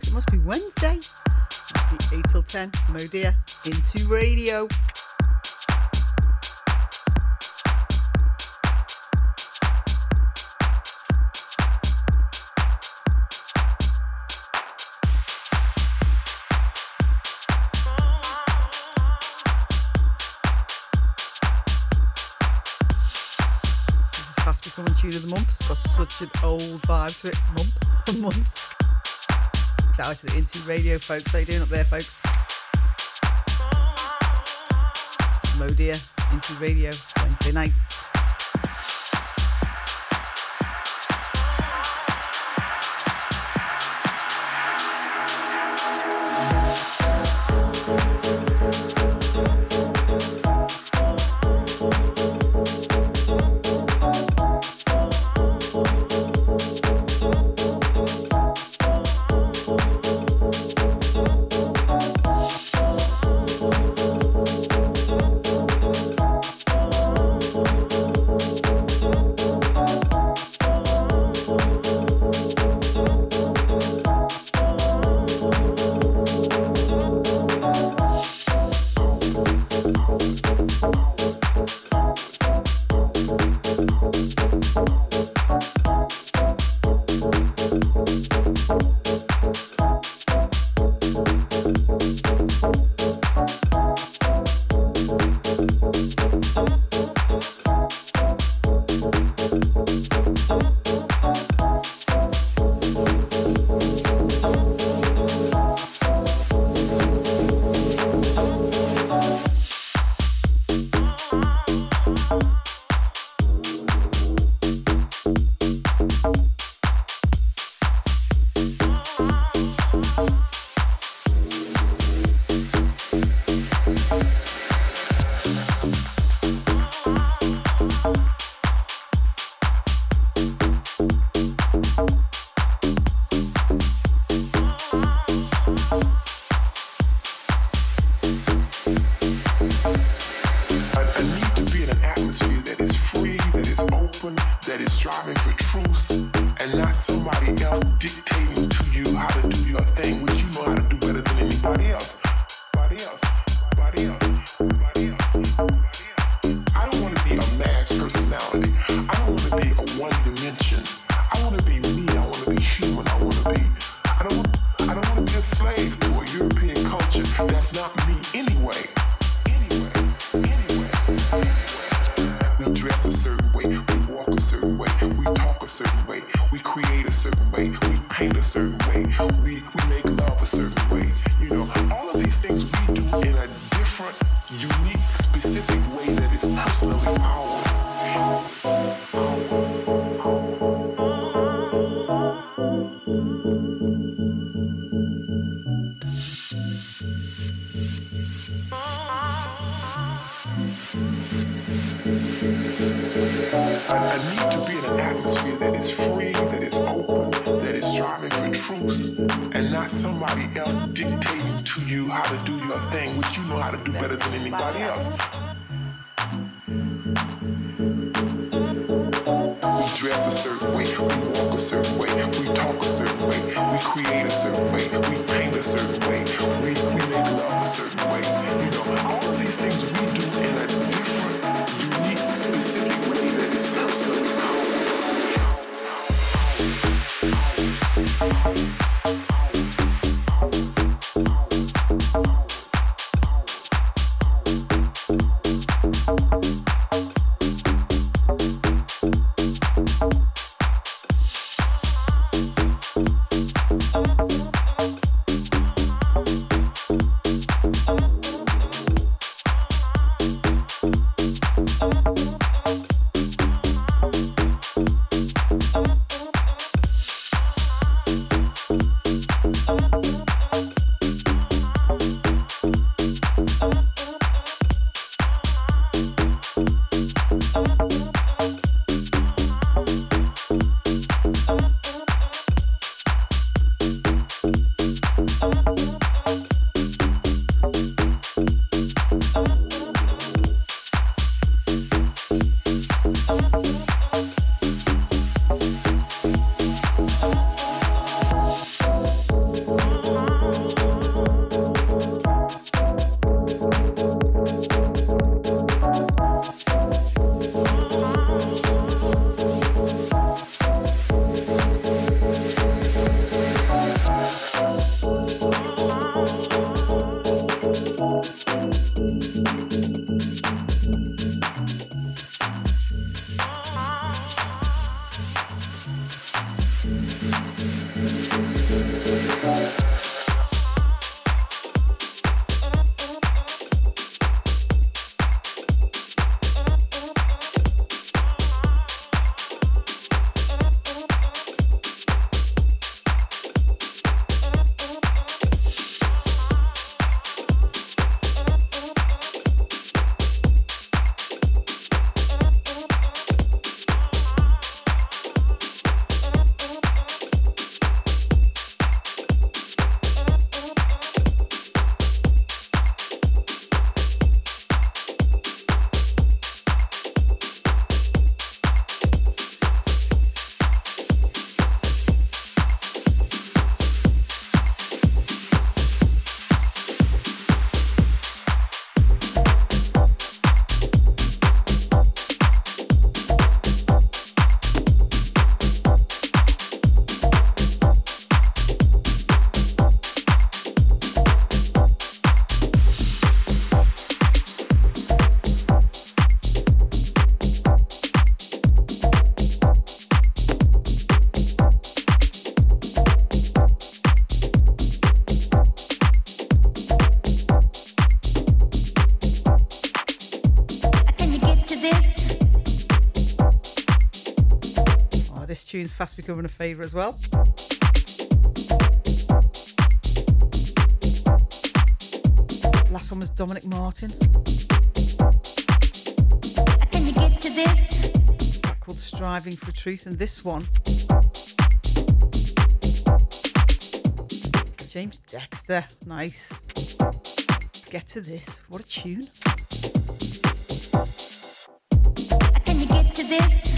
folks. It must be Wednesday. Must be 8 till 10. MODIR, into radio. Becoming tune of the month. It's got such an old vibe to it. Month, month. Out to the IN2Radio folks. How you doing up there, folks? MODIR, Into Radio, Wednesday nights. I, I, need to be in an atmosphere that is free, that is open, that is striving for truth, and not somebody else dictating to you how to do your thing, which you know how to do better than anybody else. We dress a certain way, we walk a certain way, we talk a certain way, we create a certain way, we tune's fast becoming a favourite as well. Last one was Dominic Martin. Can you get to this? Called Striving for Truth, and this one. James Dexter, nice. Get to this. What a tune. Can you get to this?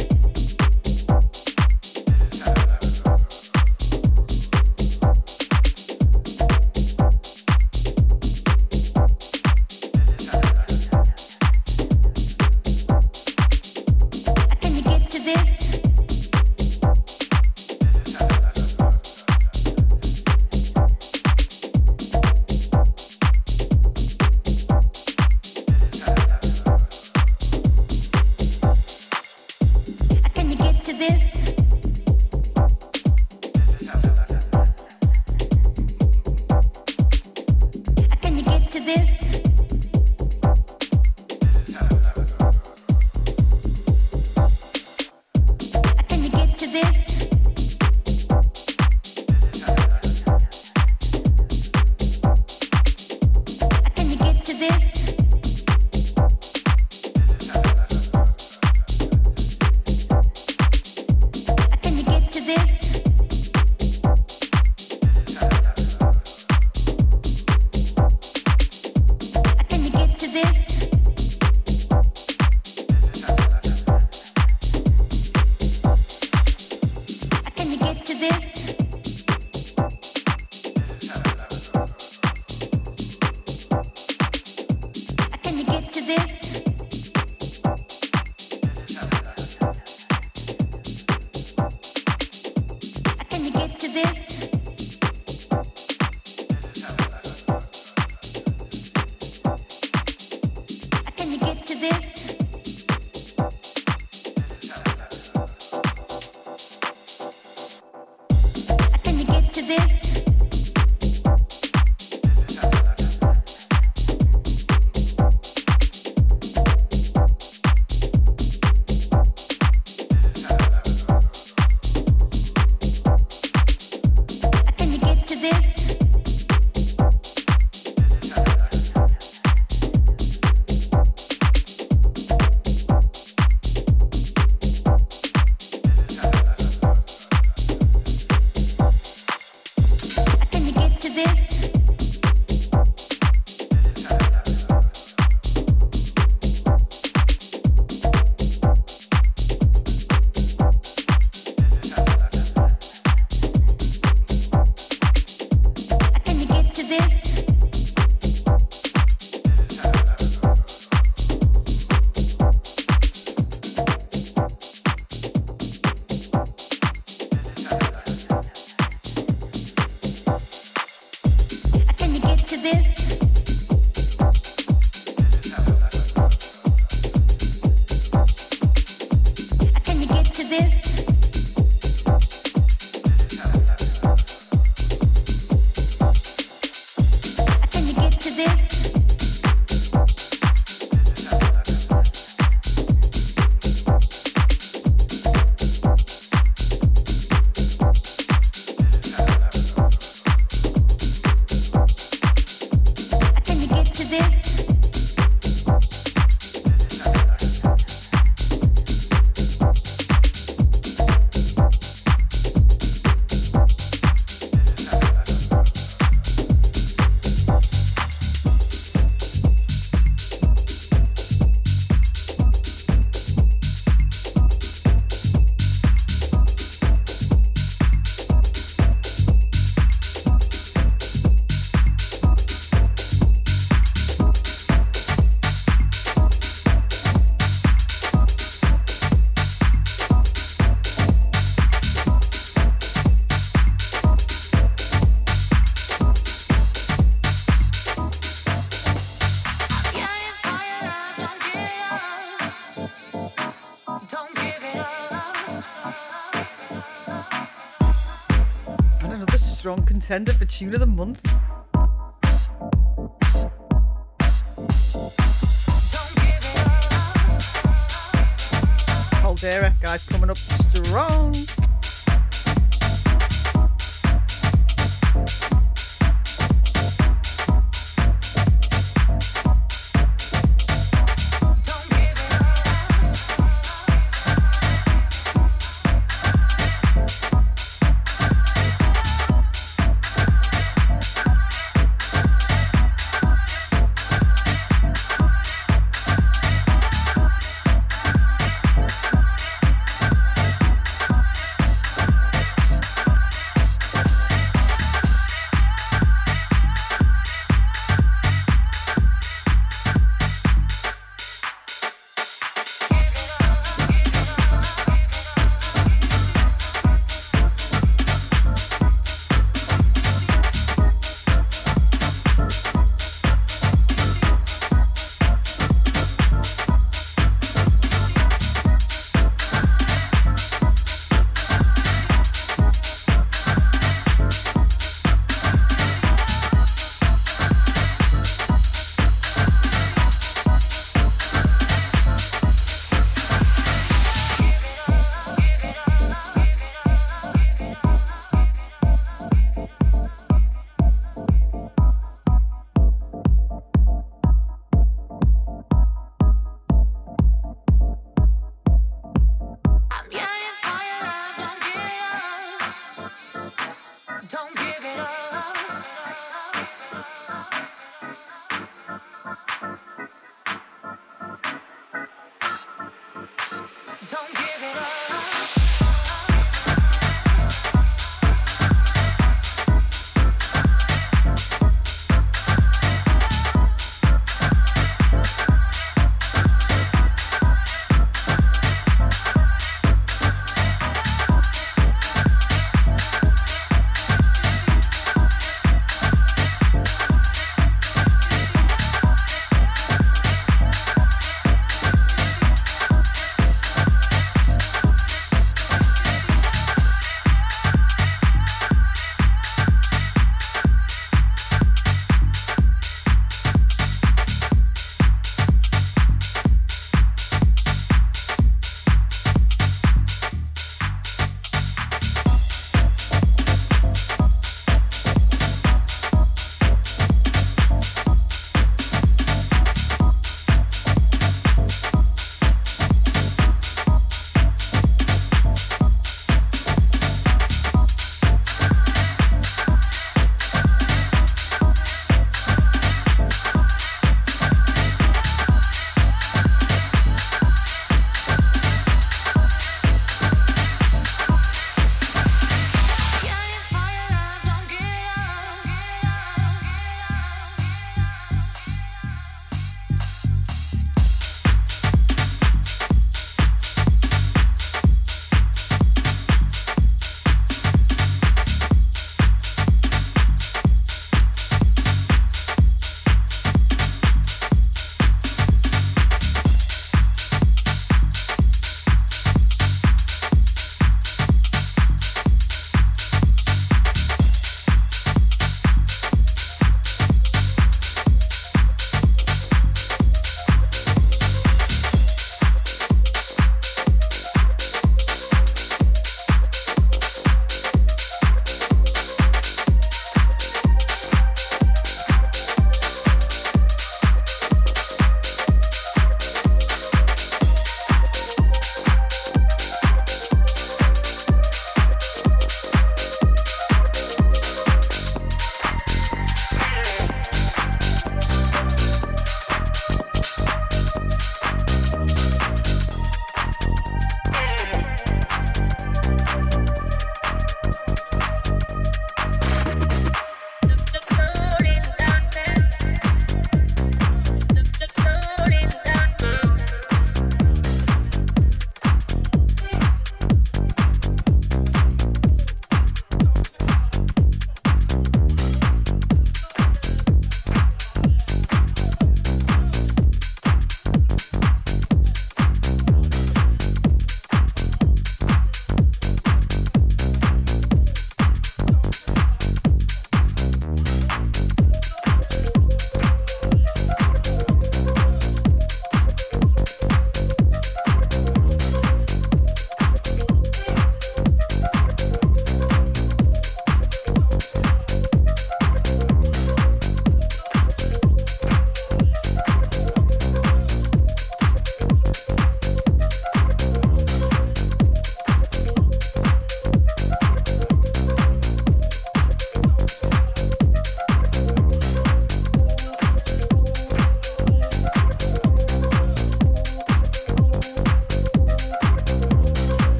contender for Tune of the Month.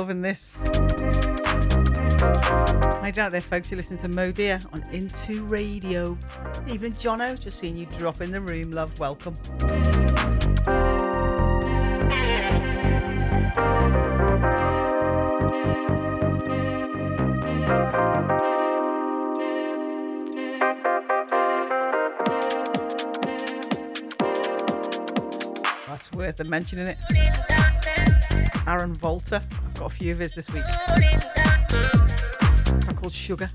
Loving this. Hi out there, folks. You're listening to MODIR on IN2Radio. Evening, Jono. Just seeing you drop in the room, love. Welcome. That's worth mentioning it. Aaron Volta. Got a few of his this week. I'm called Sugar.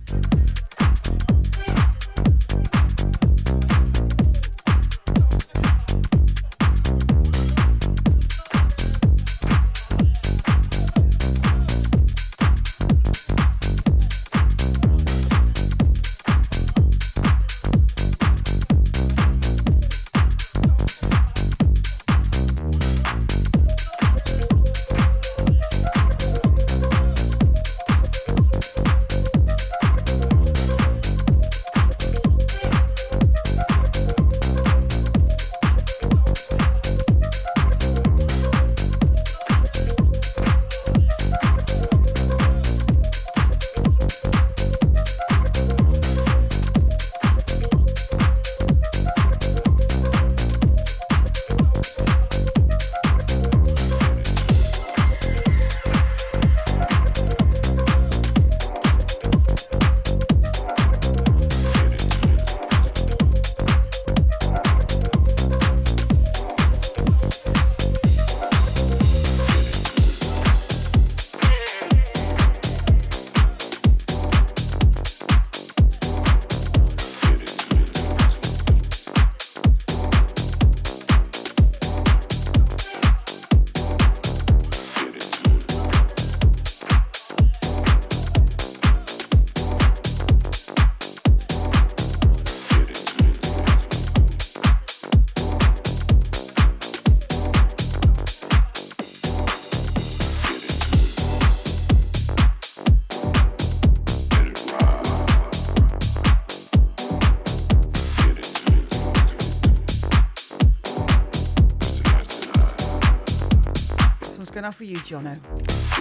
Off for you, Jono?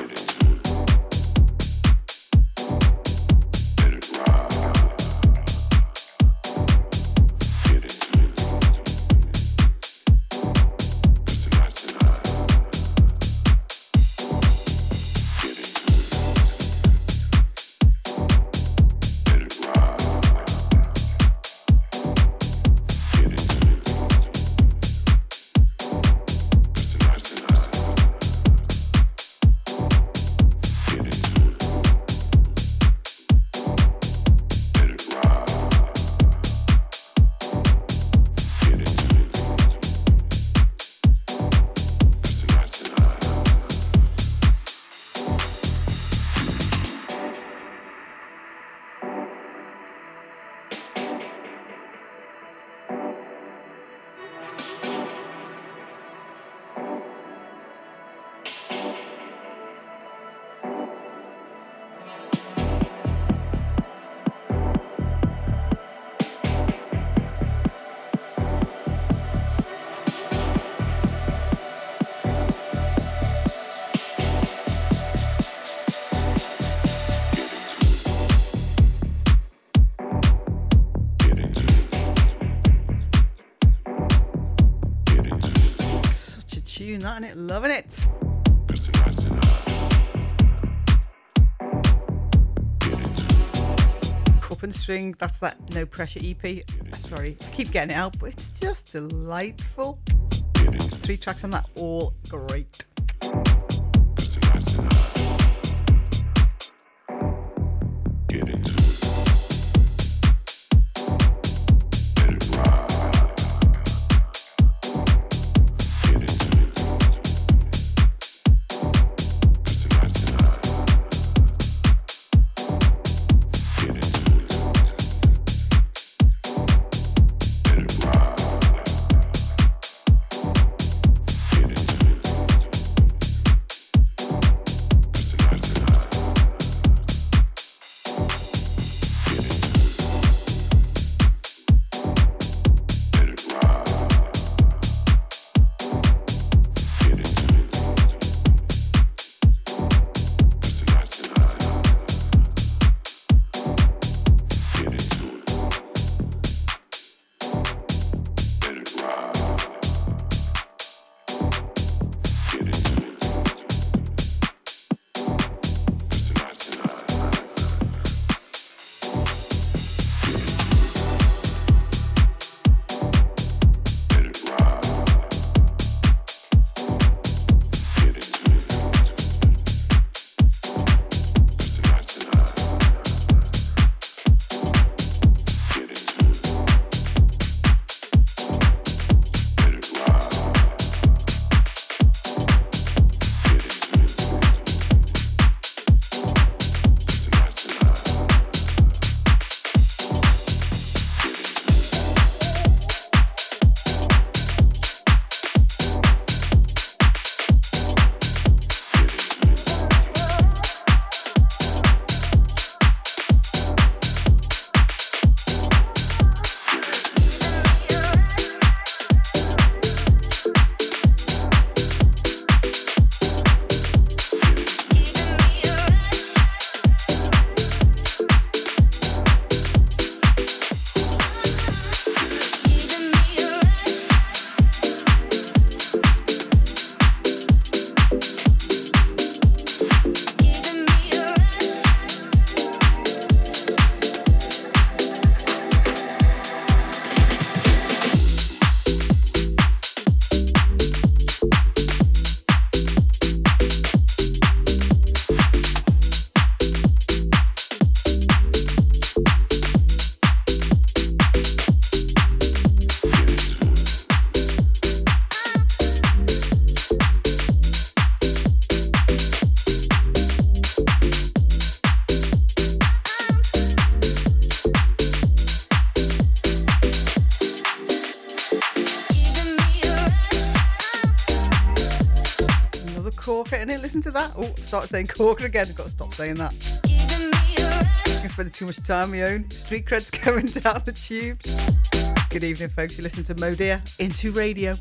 Loving it. Cup and String, that's that No Pressure EP. Sorry, I keep getting it out, but it's just delightful. Three tracks on that, all great. Listen to that. Oh, start saying corker again. I've got to stop saying that. I'm spending too much time on my own. Street cred's going down the tubes. Good evening, folks. You listen to MODIR into radio.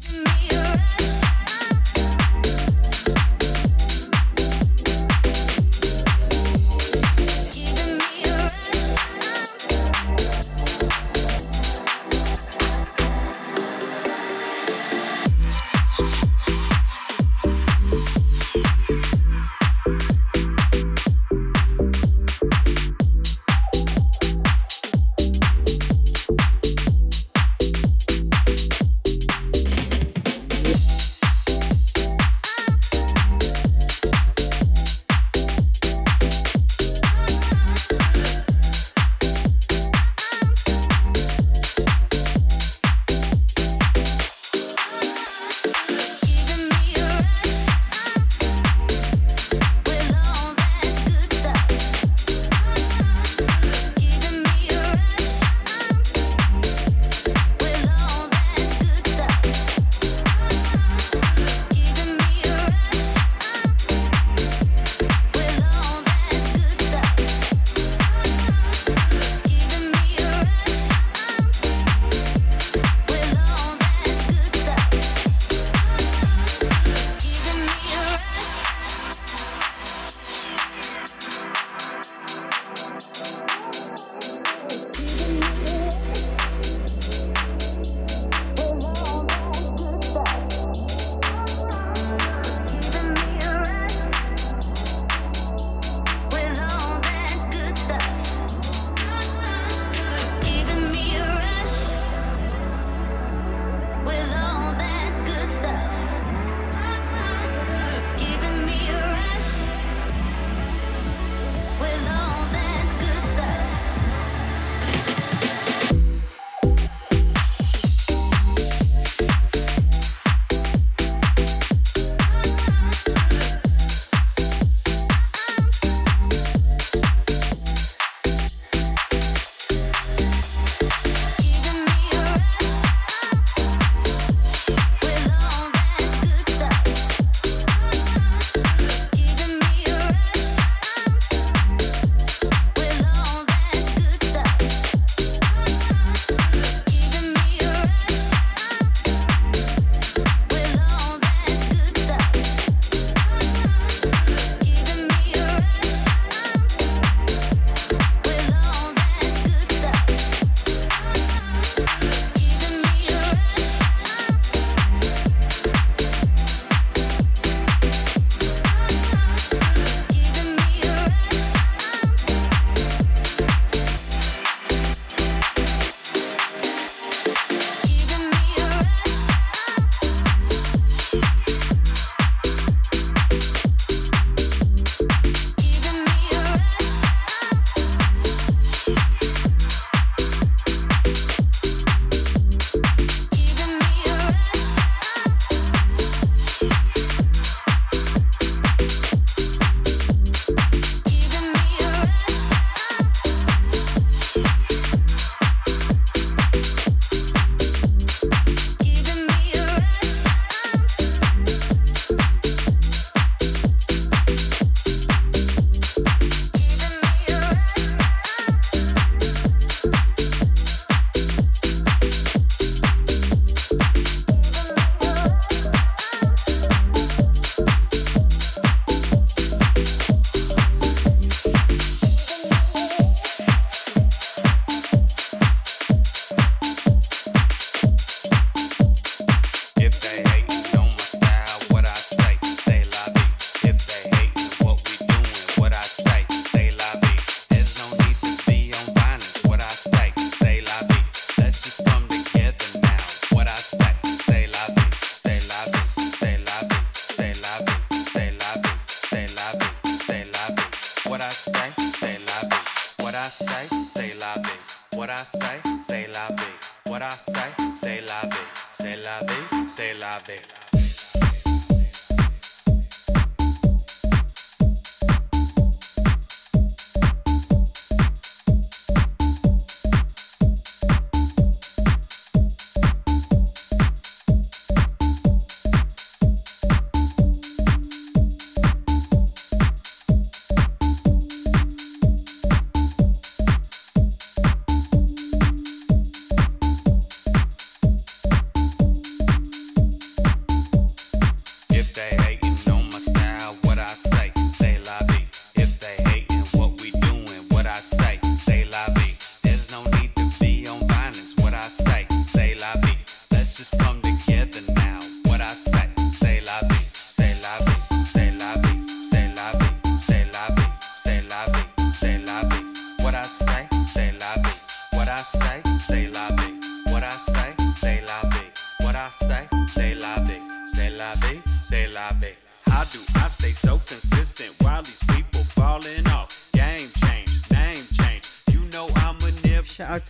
I say, say la vie. What I say, say la vie. Say la vie, say la vie.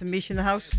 Mish in the house.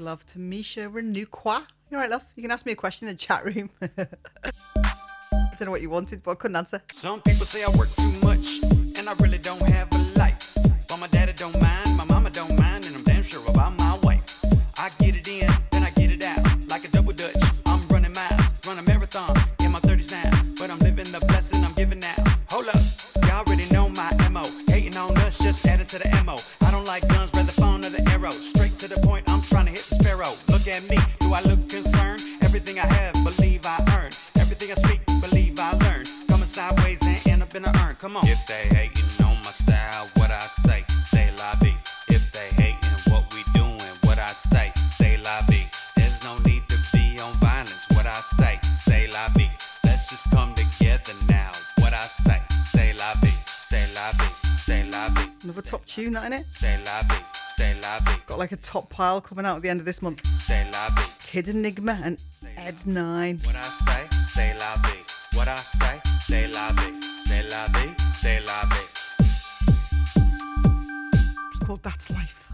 Love to Misha Newqua. You alright, love? You can ask me a question in the chat room. I don't know what you wanted, but I couldn't answer. Some people say I work too much, and I really don't have a life. But my daddy don't Come on. If they hating on my style, what I say, say la vie. If they hating what we doing, what I say, say la vie. There's no need to be on violence. What I say, say la vie. Let's just come together now. What I say, say la vie, say la vie, say la vie, Another top tune, that innit? say la vie, say la vie, Got like a top pile coming out at the end of this month. say la vie. Kid Enigma and Ed Nine. What I say, say la vie. What I say, say la vie, la say la. It's called That's Life.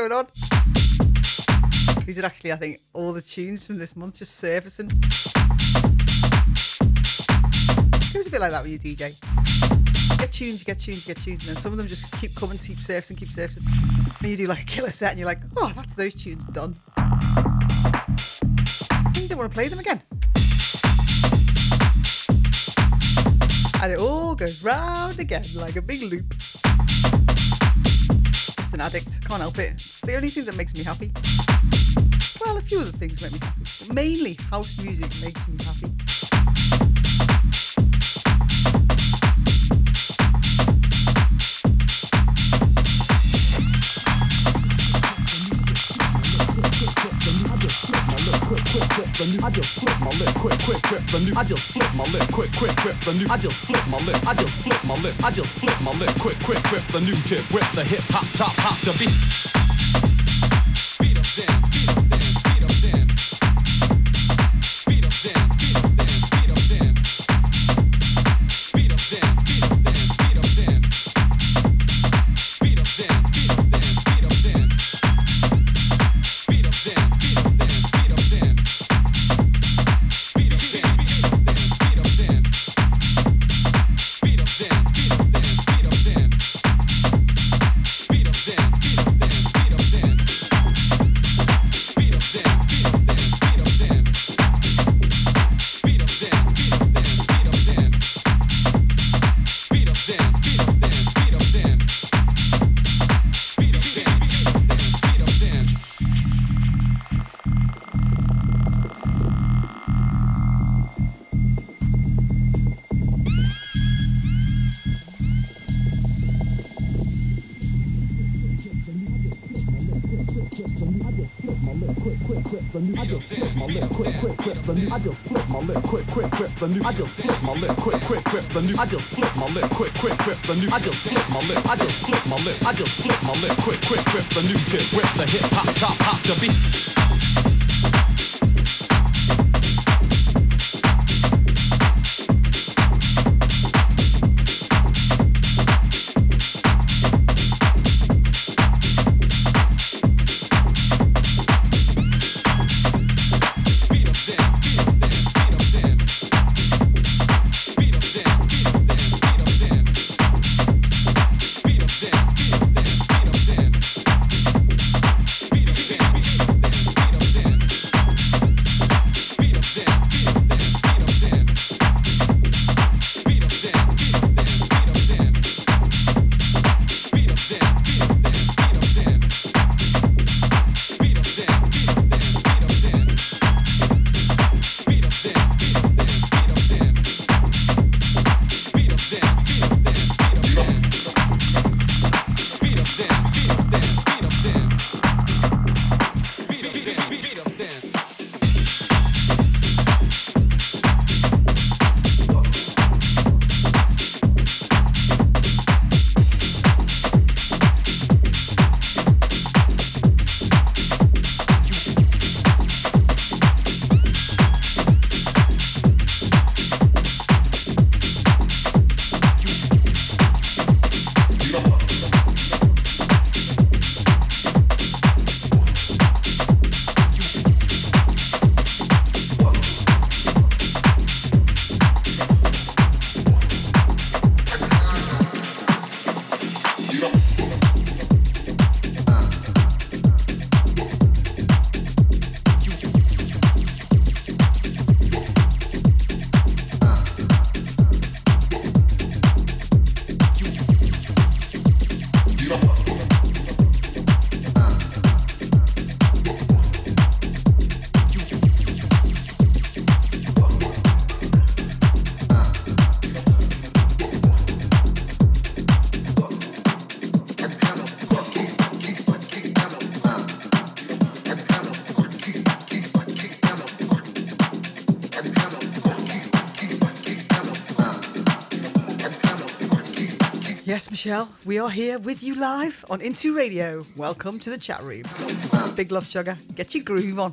Going on? These are actually, I think, all the tunes from this month just surfacing. It was a bit like that with you DJ. You get tunes, you get tunes, you get tunes, and then some of them just keep coming, keep surfacing, keep surfacing. Then you do like a killer set and you're like, oh, that's those tunes done. And you don't want to play them again. And it all goes round again like a big loop. Just an addict, can't help it. It's the only thing that makes me happy. Well, a few other things make me happy. Mainly house music makes me happy. The new. I just flip my lip, quick, quick, grip the new. I just flip my lip, quick, quick, grip the new. I just flip my lip. I just flip my lip. I just flip my lip, quick, quick, grip the new tip. Rip the hip hop, top, hop the. Beat new. I just flip my lip, quick, quick, grip the new. I just flip my lip, quick, quick, grip the new. I just flip my lip. I just flip my lip. I just flip my lip, quick, quick, grip the new tip. Rip the hip hop, top, hop the beat. Michelle, we are here with you live on IN2Radio. Welcome to the chat room. Big love, sugar. Get your groove on.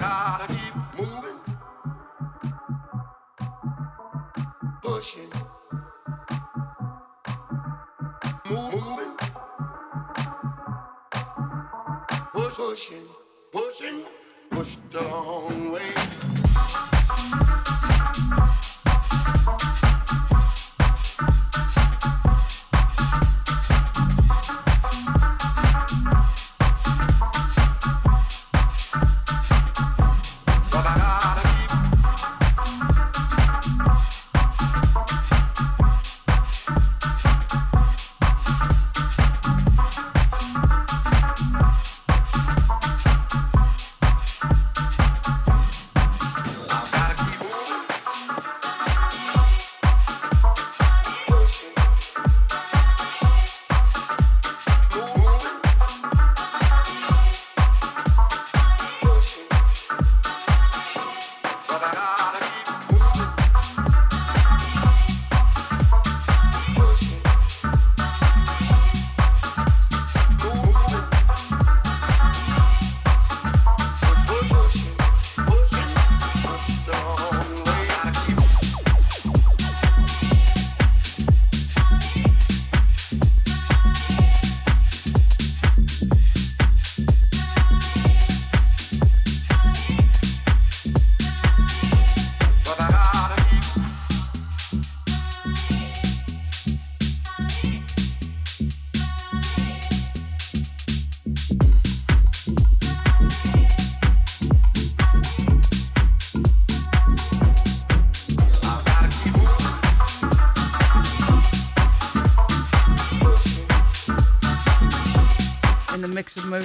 Gotta keep moving, pushing, moving, push, pushing, pushing, pushed along.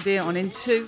dear on into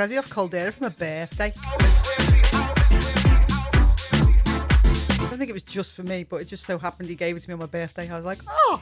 Prezi off Caldera for my birthday. I don't think it was just for me, but it just so happened he gave it to me on my birthday. I was like, oh.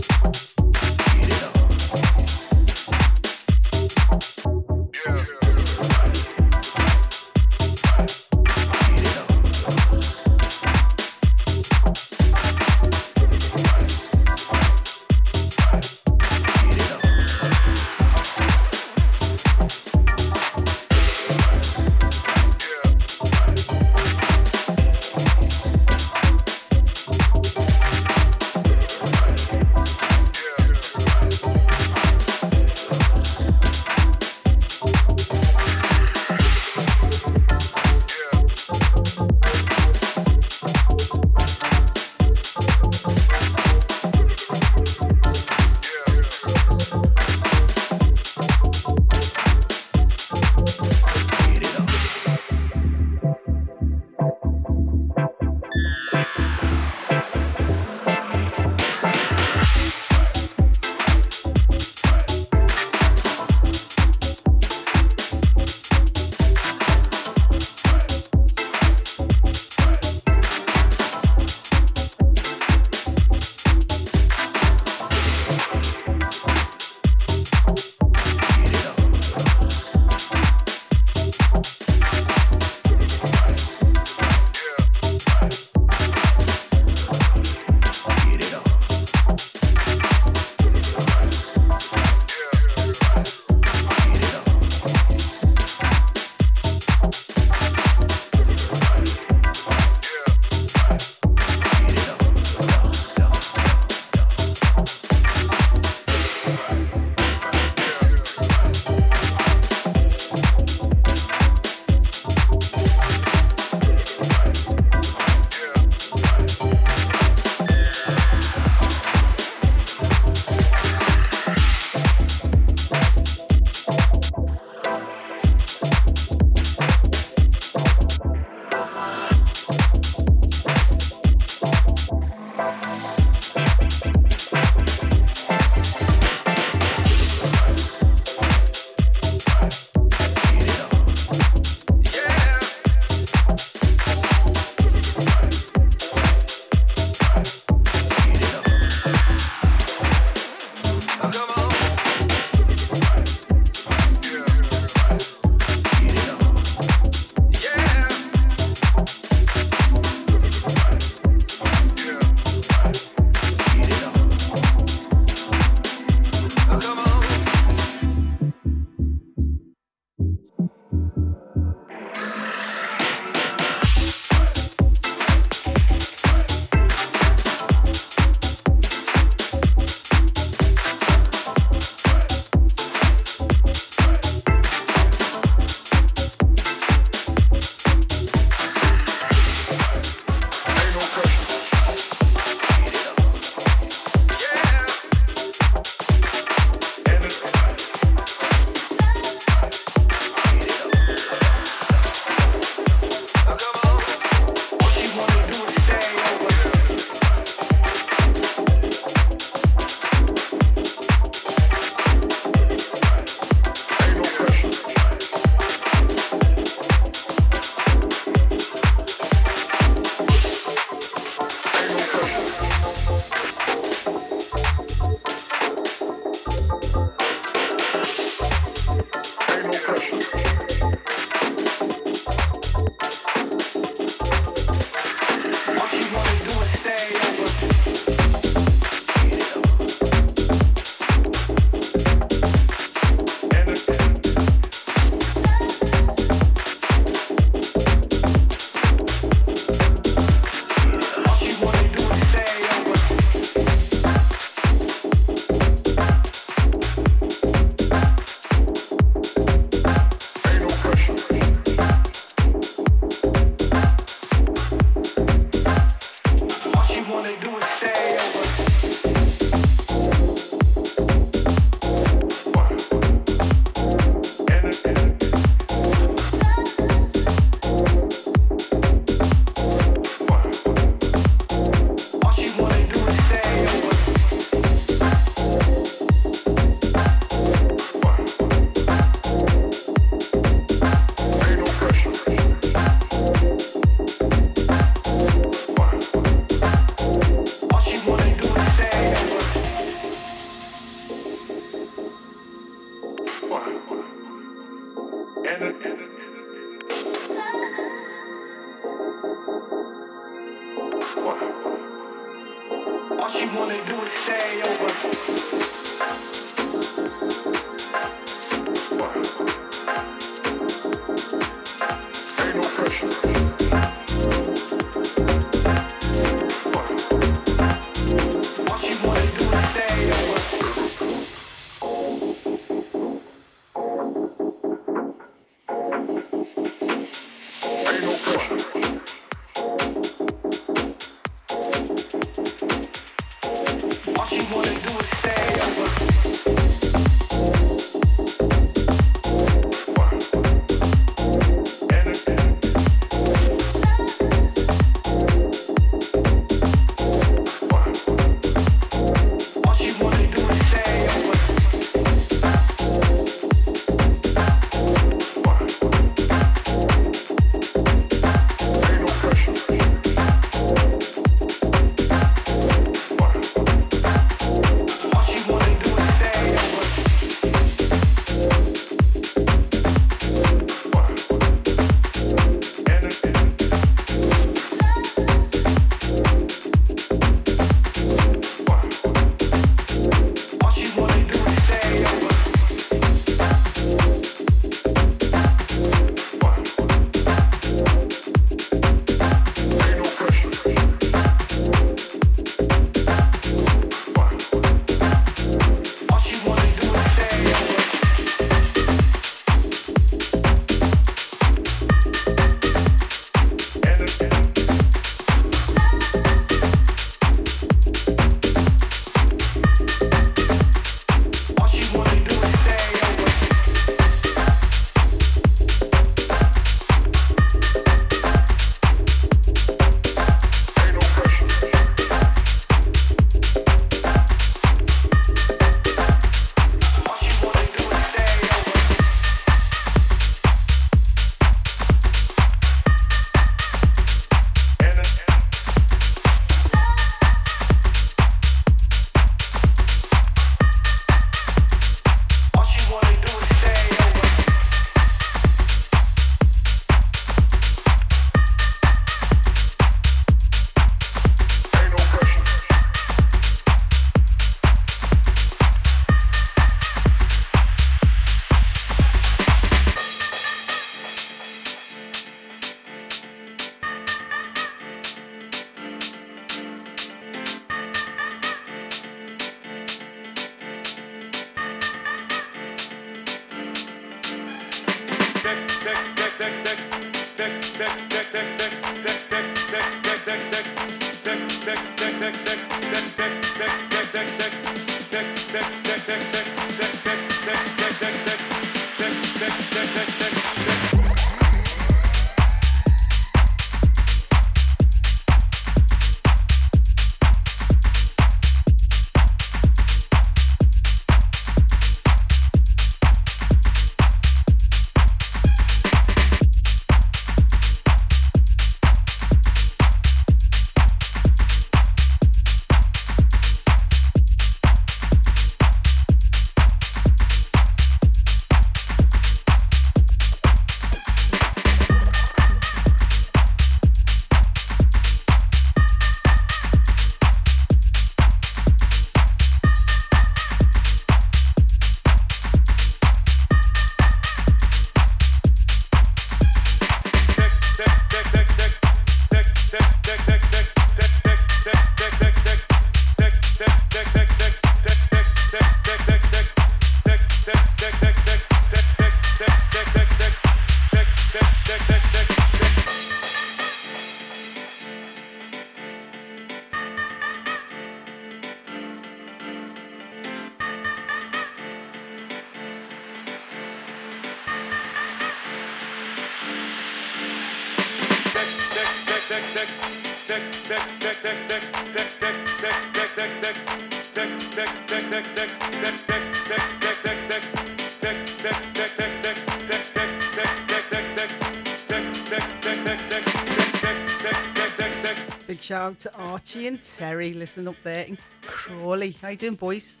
Archie and Terry listening up there in Crawley. How you doing, boys?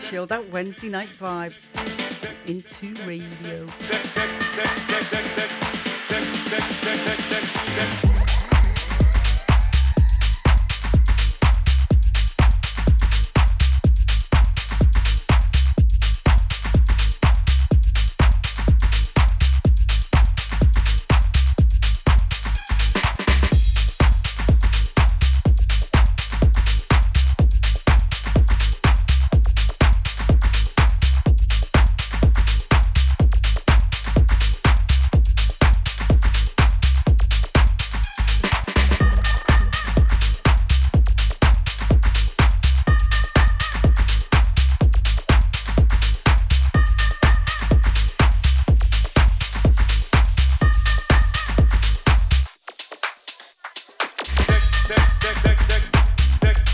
chilled out Wednesday night vibes into radio.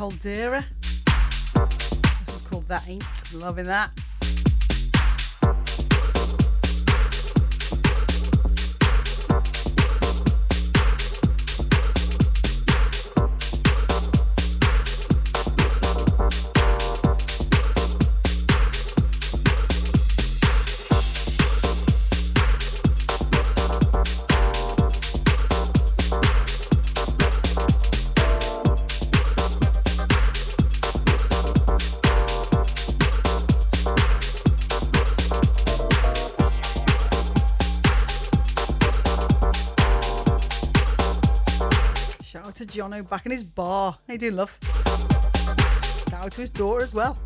Caldera. This was called That Ain't. Loving that. Jono back in his bar. How you doing, love? Out to his daughter as well.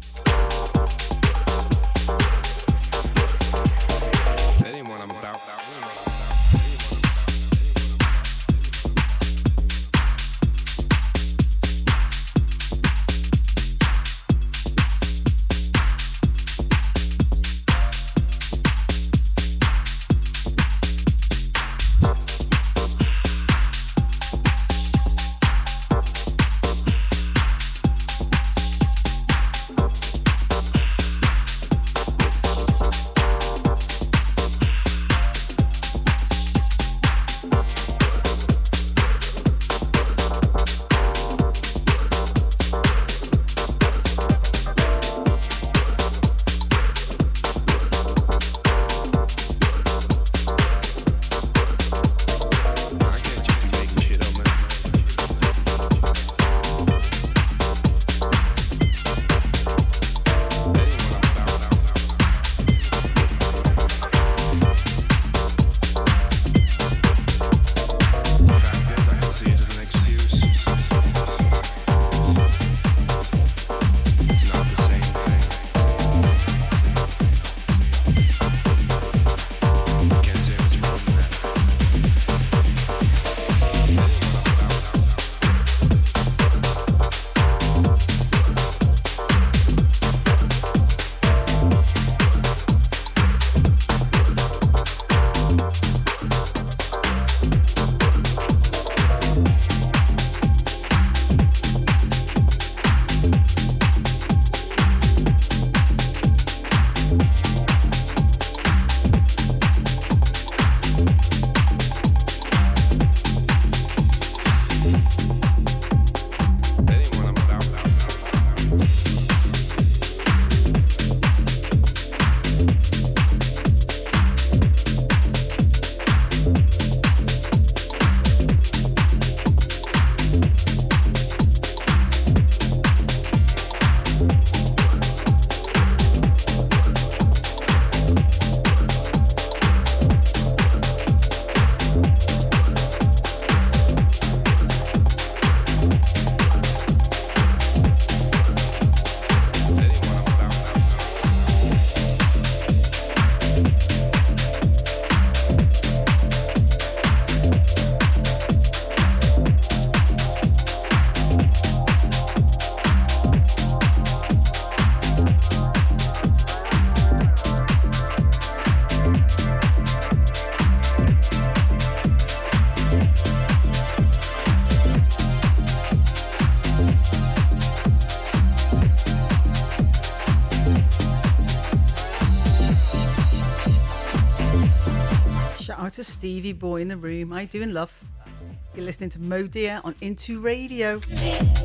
Stevie Boy in the room. How you doing, love? You're listening to MODIR on IN2Radio.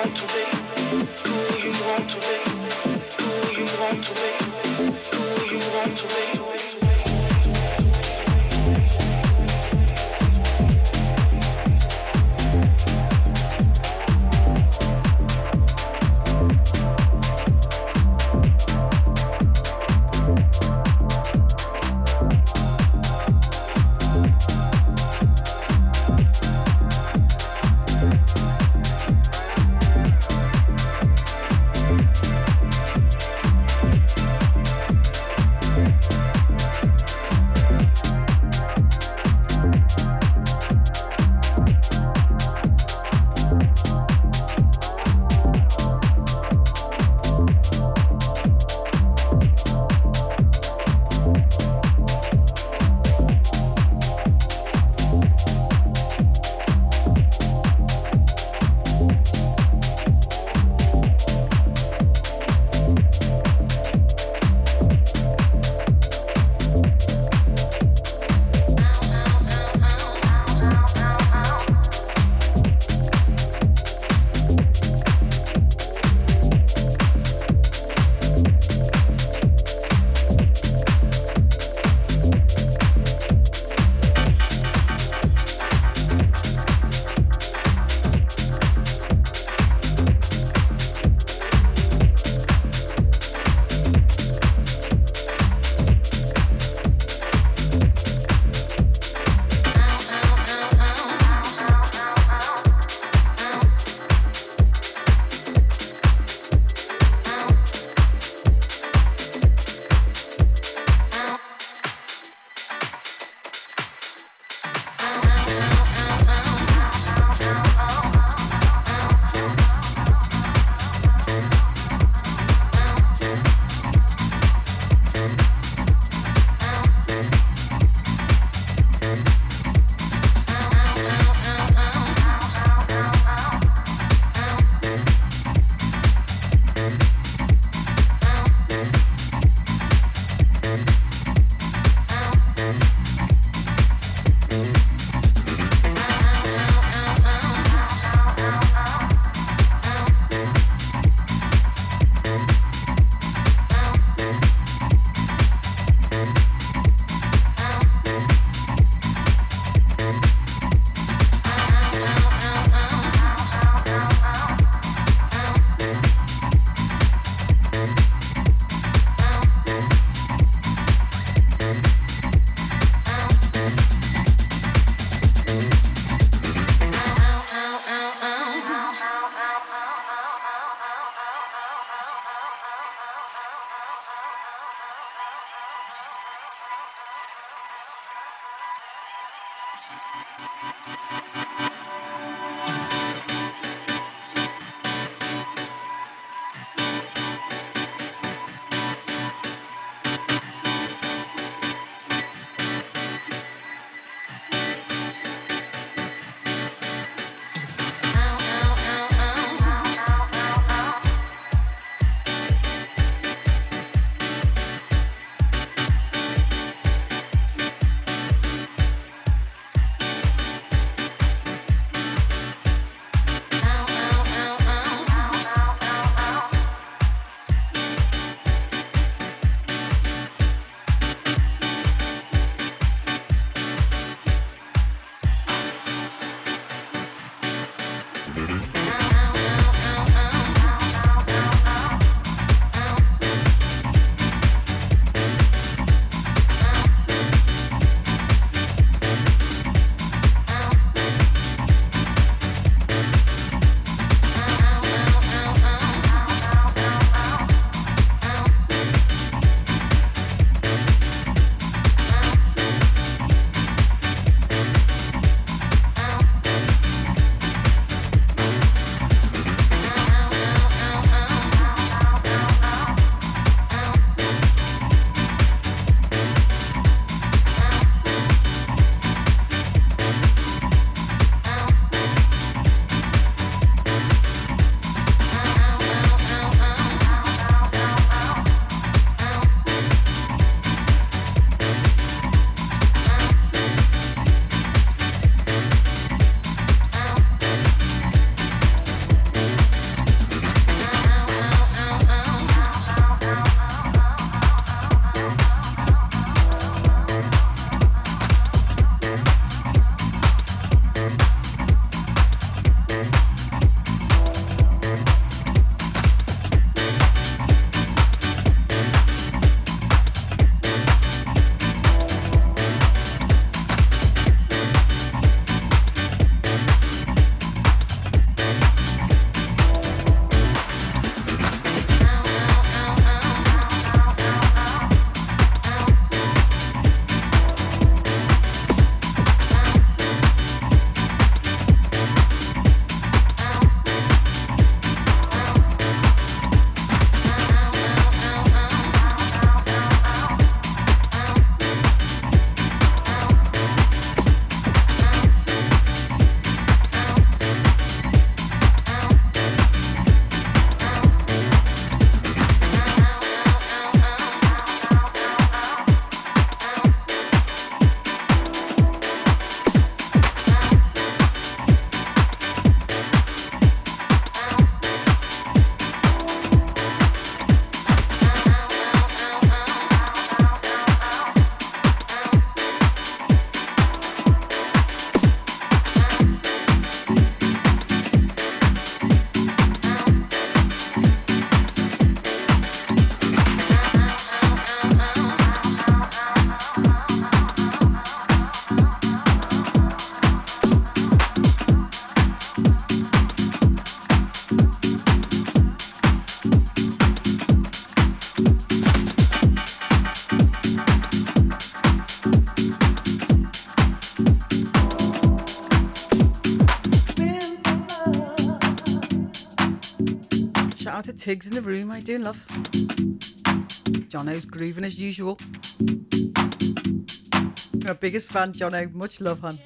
want to be Tiggs in the room. You doing, love? Jono's grooving as usual. My biggest fan, Jono. Much love, hon.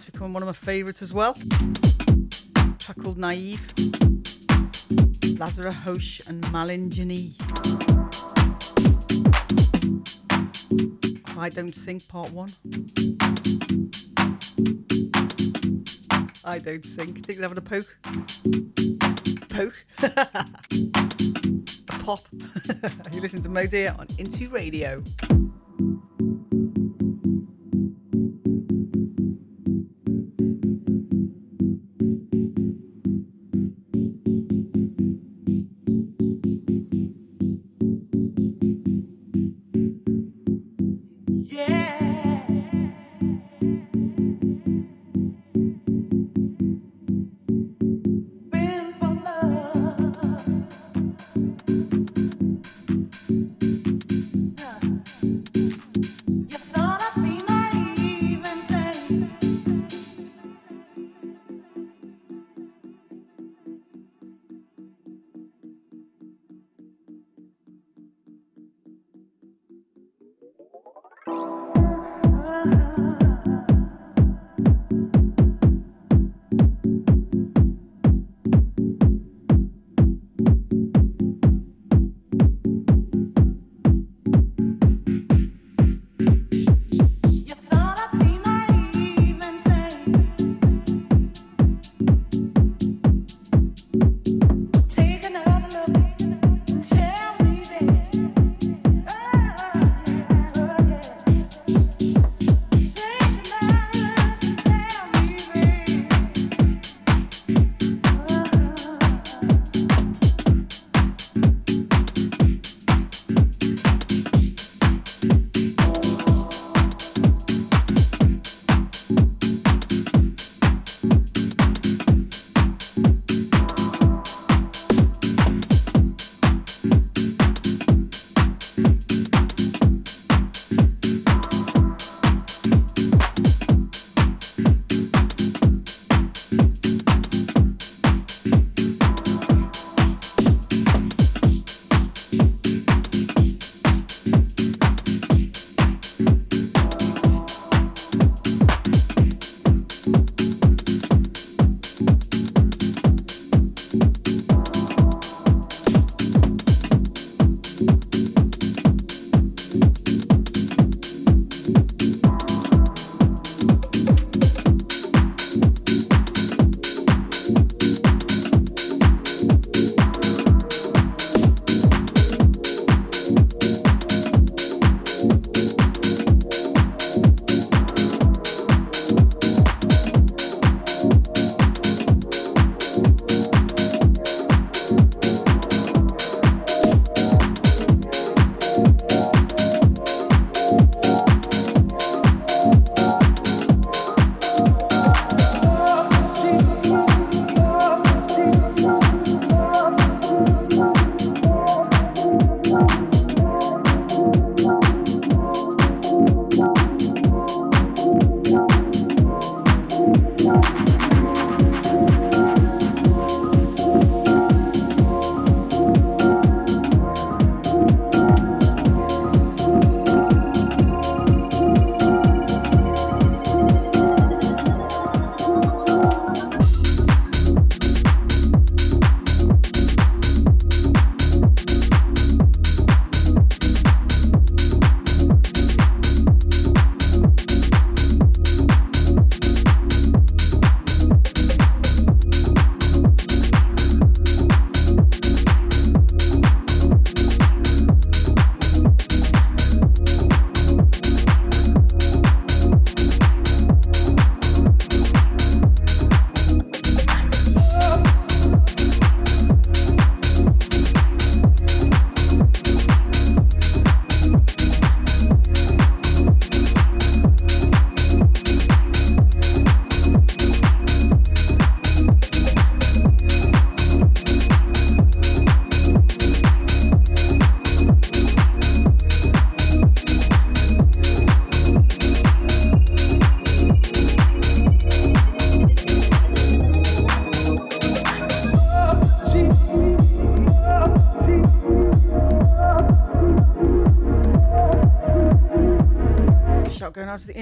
That's becoming one of my favourites as well. track called Naive. Lazara Hosh and Malin Jani. If I Don't Sing Part 1. I Don't Sing. Think they're having a poke? Poke? a pop. you listen to MODIR on IN2Radio.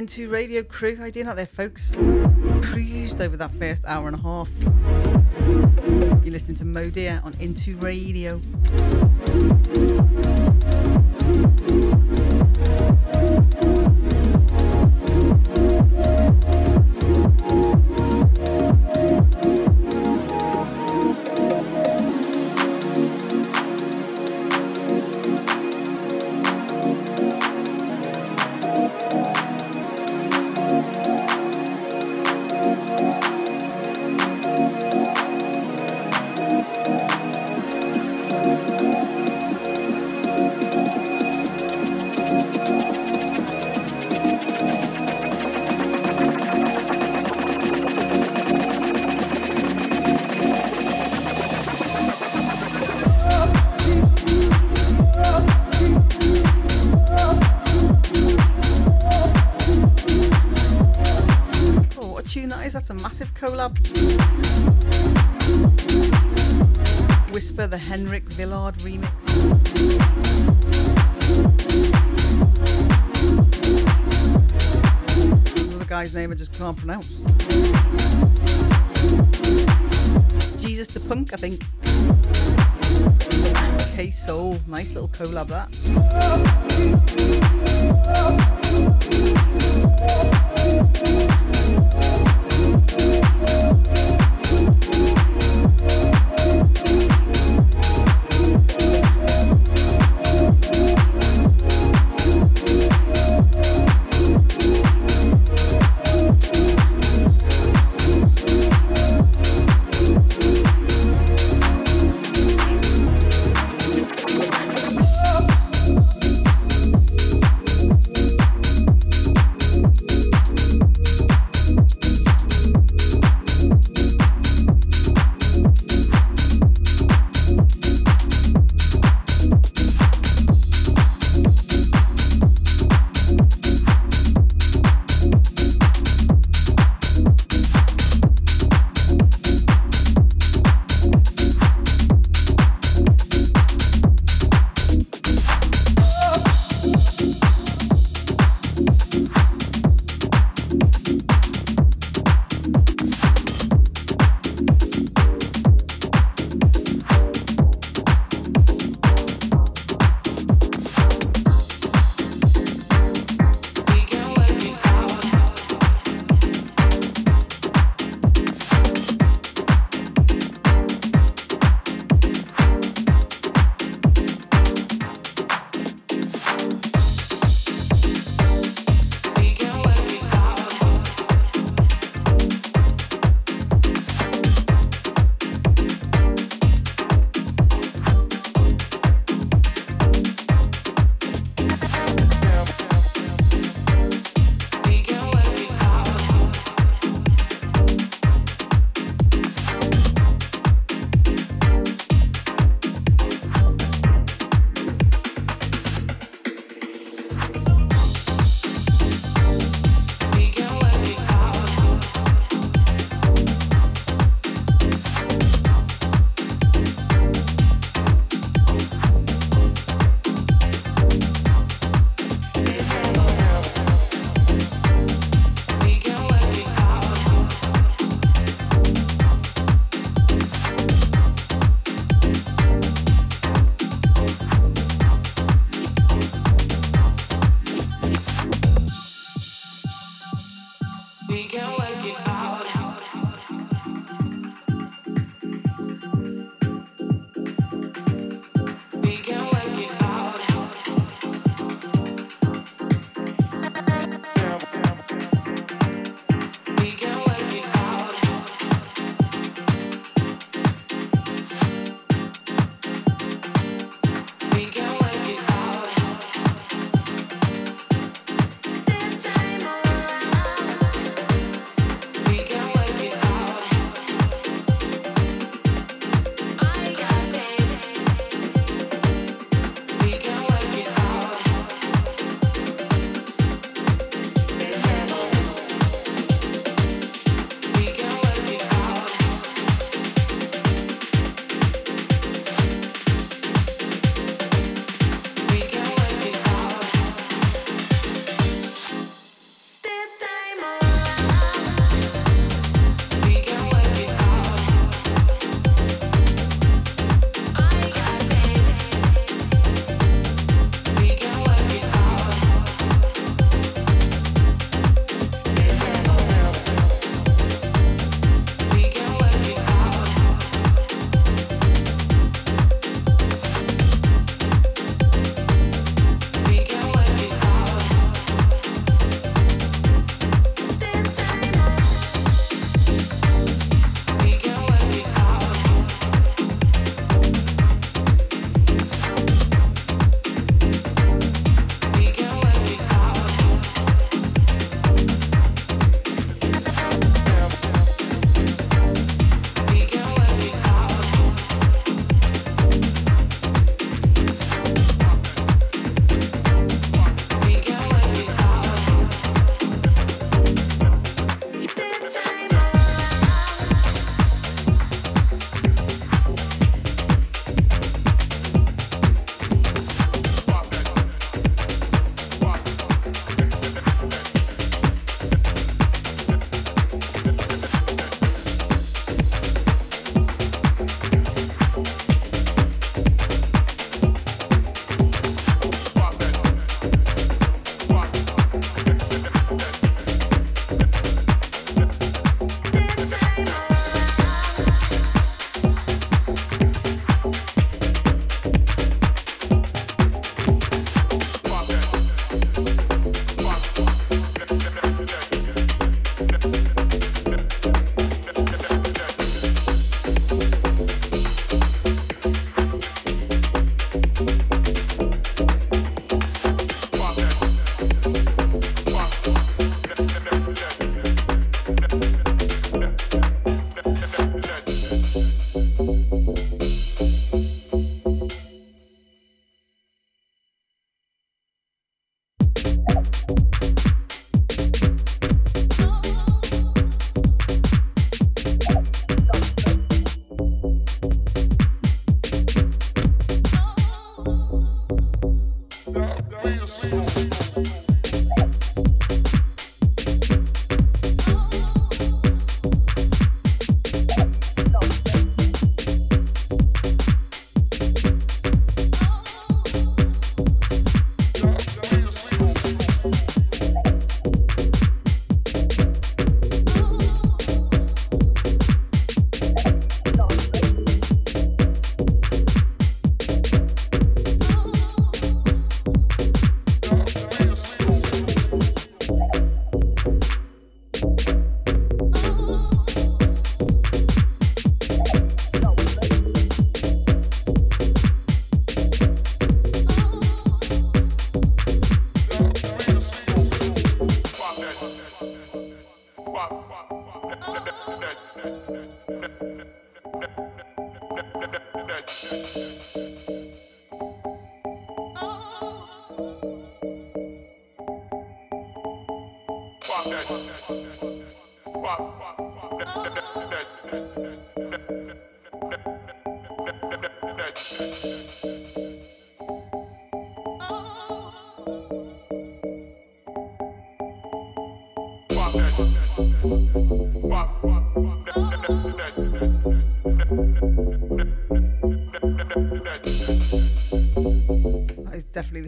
To Radio crew. How you doing out there, folks? Cruised over that first hour and a half. You're listening to MODIR on IN2Radio. Can't pronounce. Jesus the Punk, I think. K Soul, nice little collab that.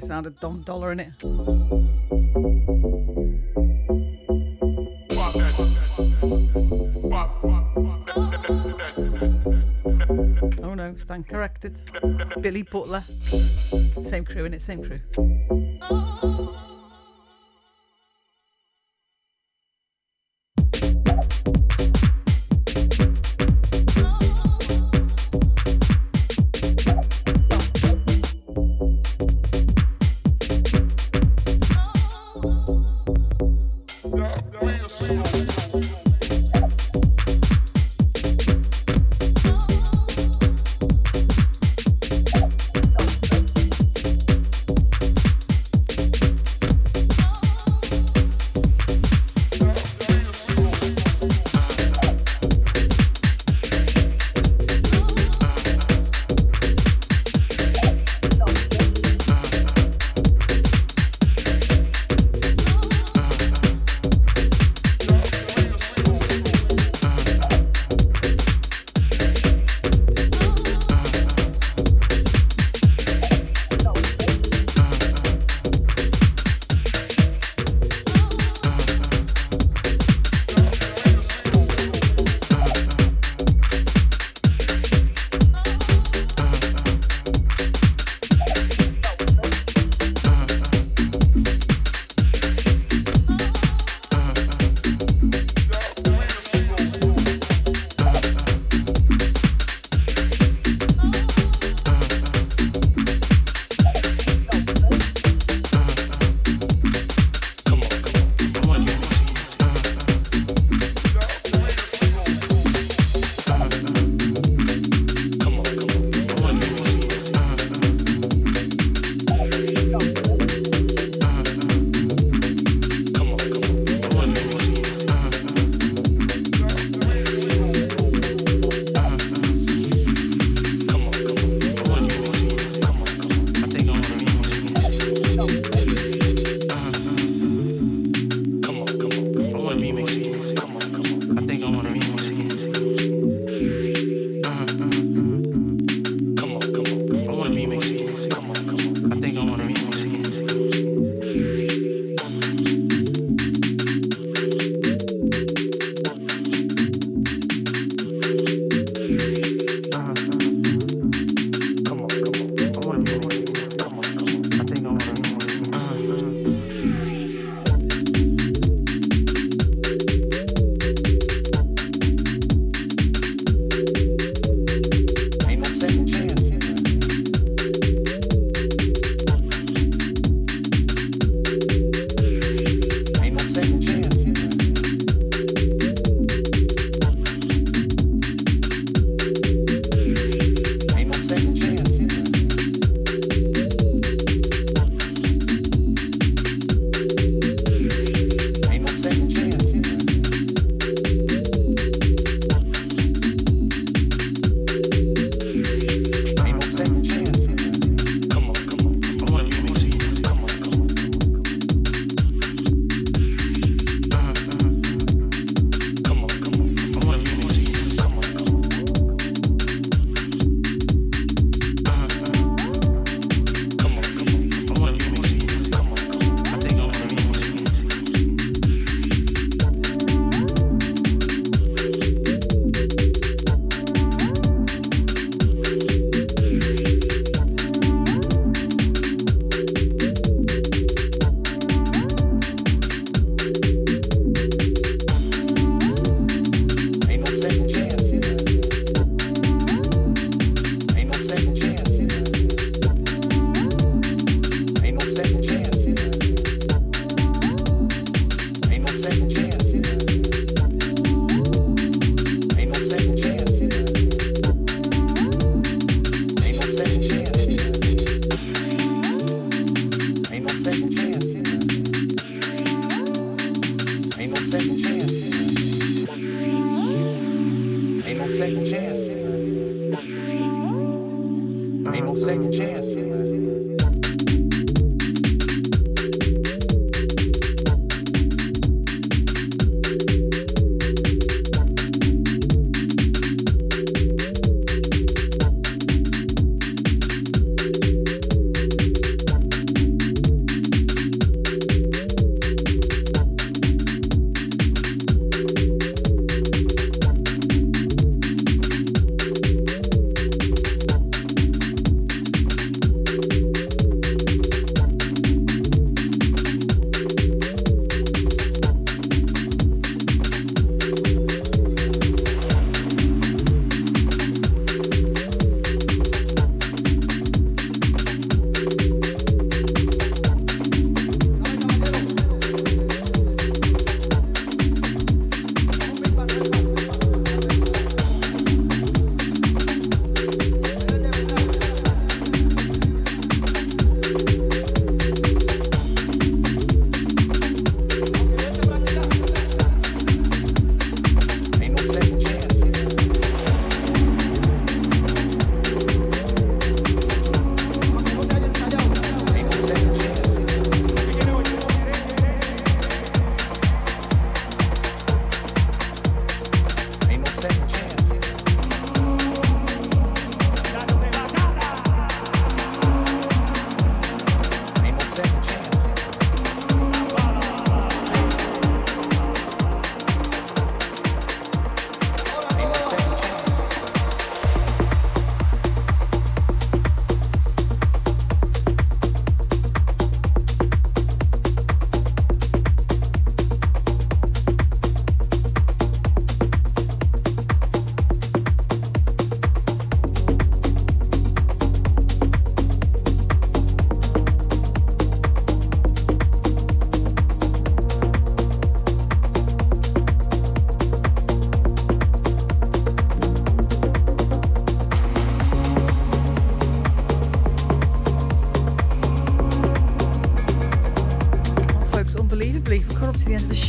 That is definitely sound of Dom Dolla in it. Oh no, stand corrected. Billy Butler. Same crew in it, same crew.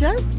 Up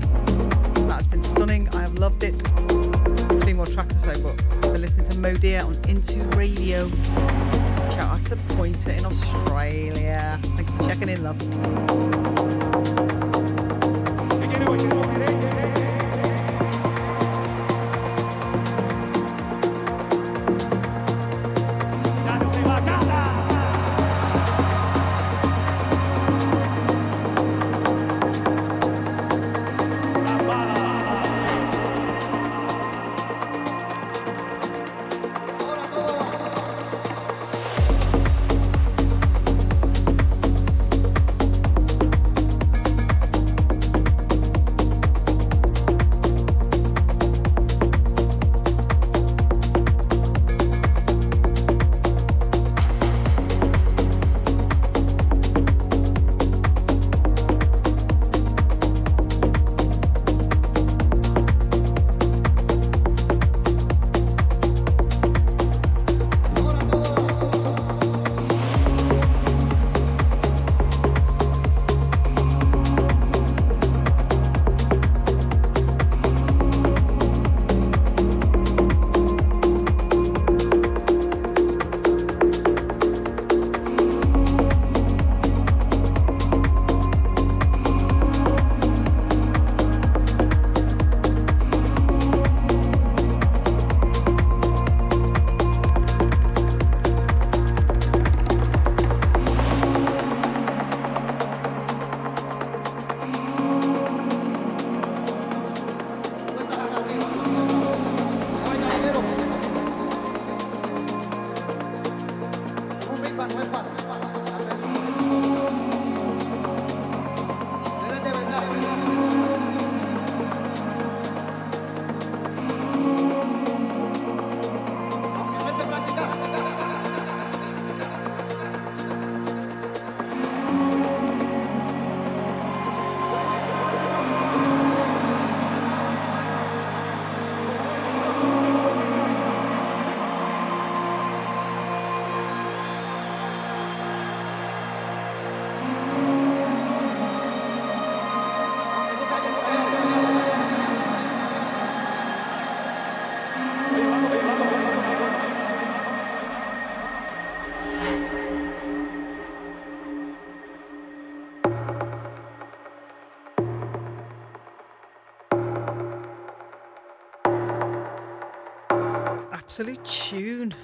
absolute tune.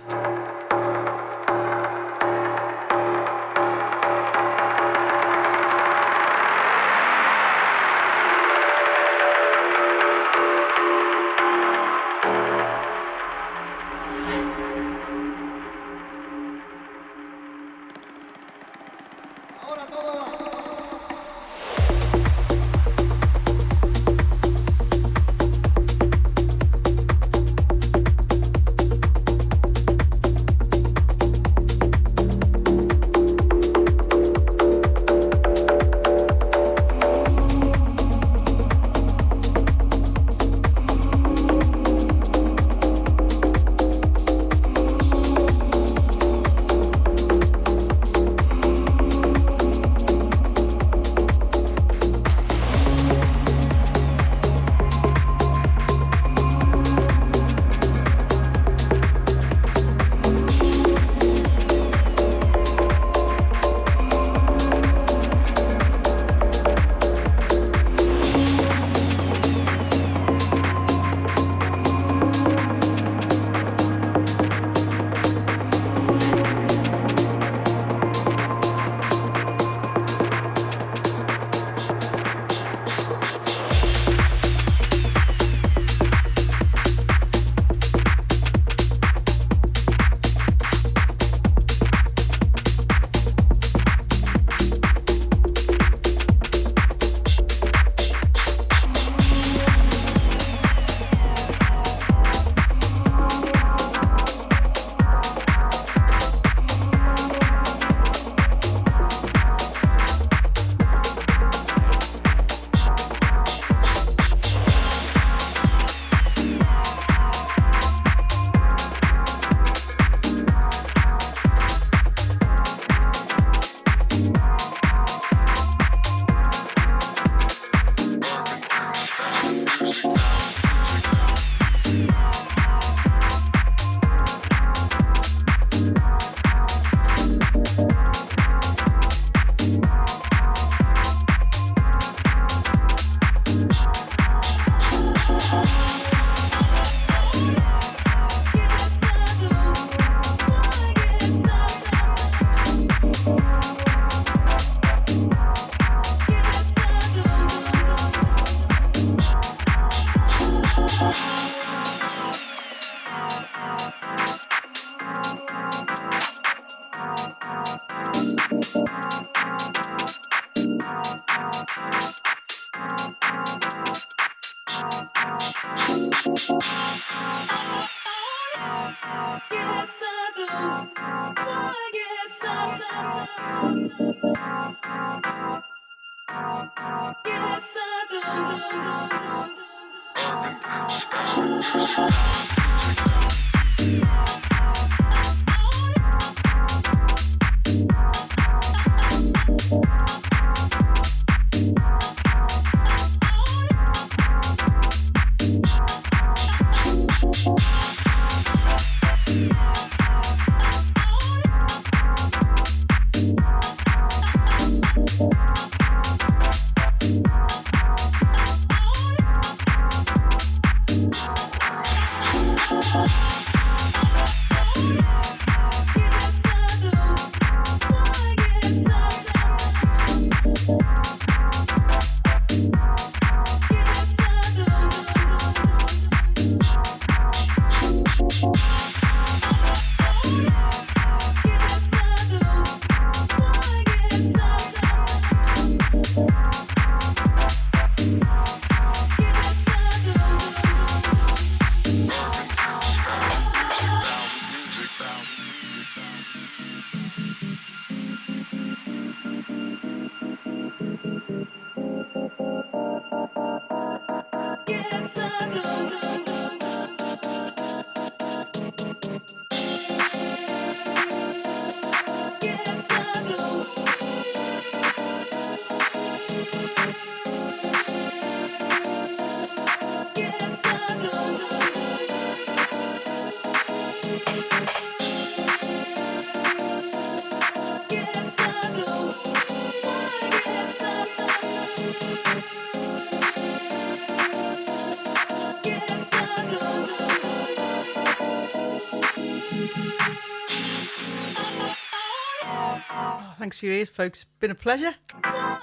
next few years, folks. Been a pleasure.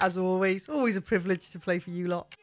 As always, always a privilege to play for you lot.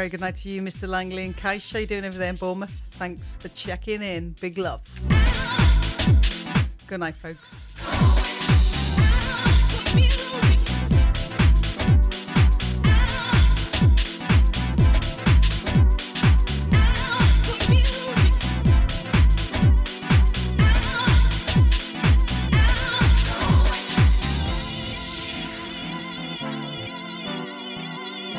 Very good night to you, Mr. Langley and Kaish. How you doing over there in Bournemouth? Thanks for checking in. Big love. Good night, folks.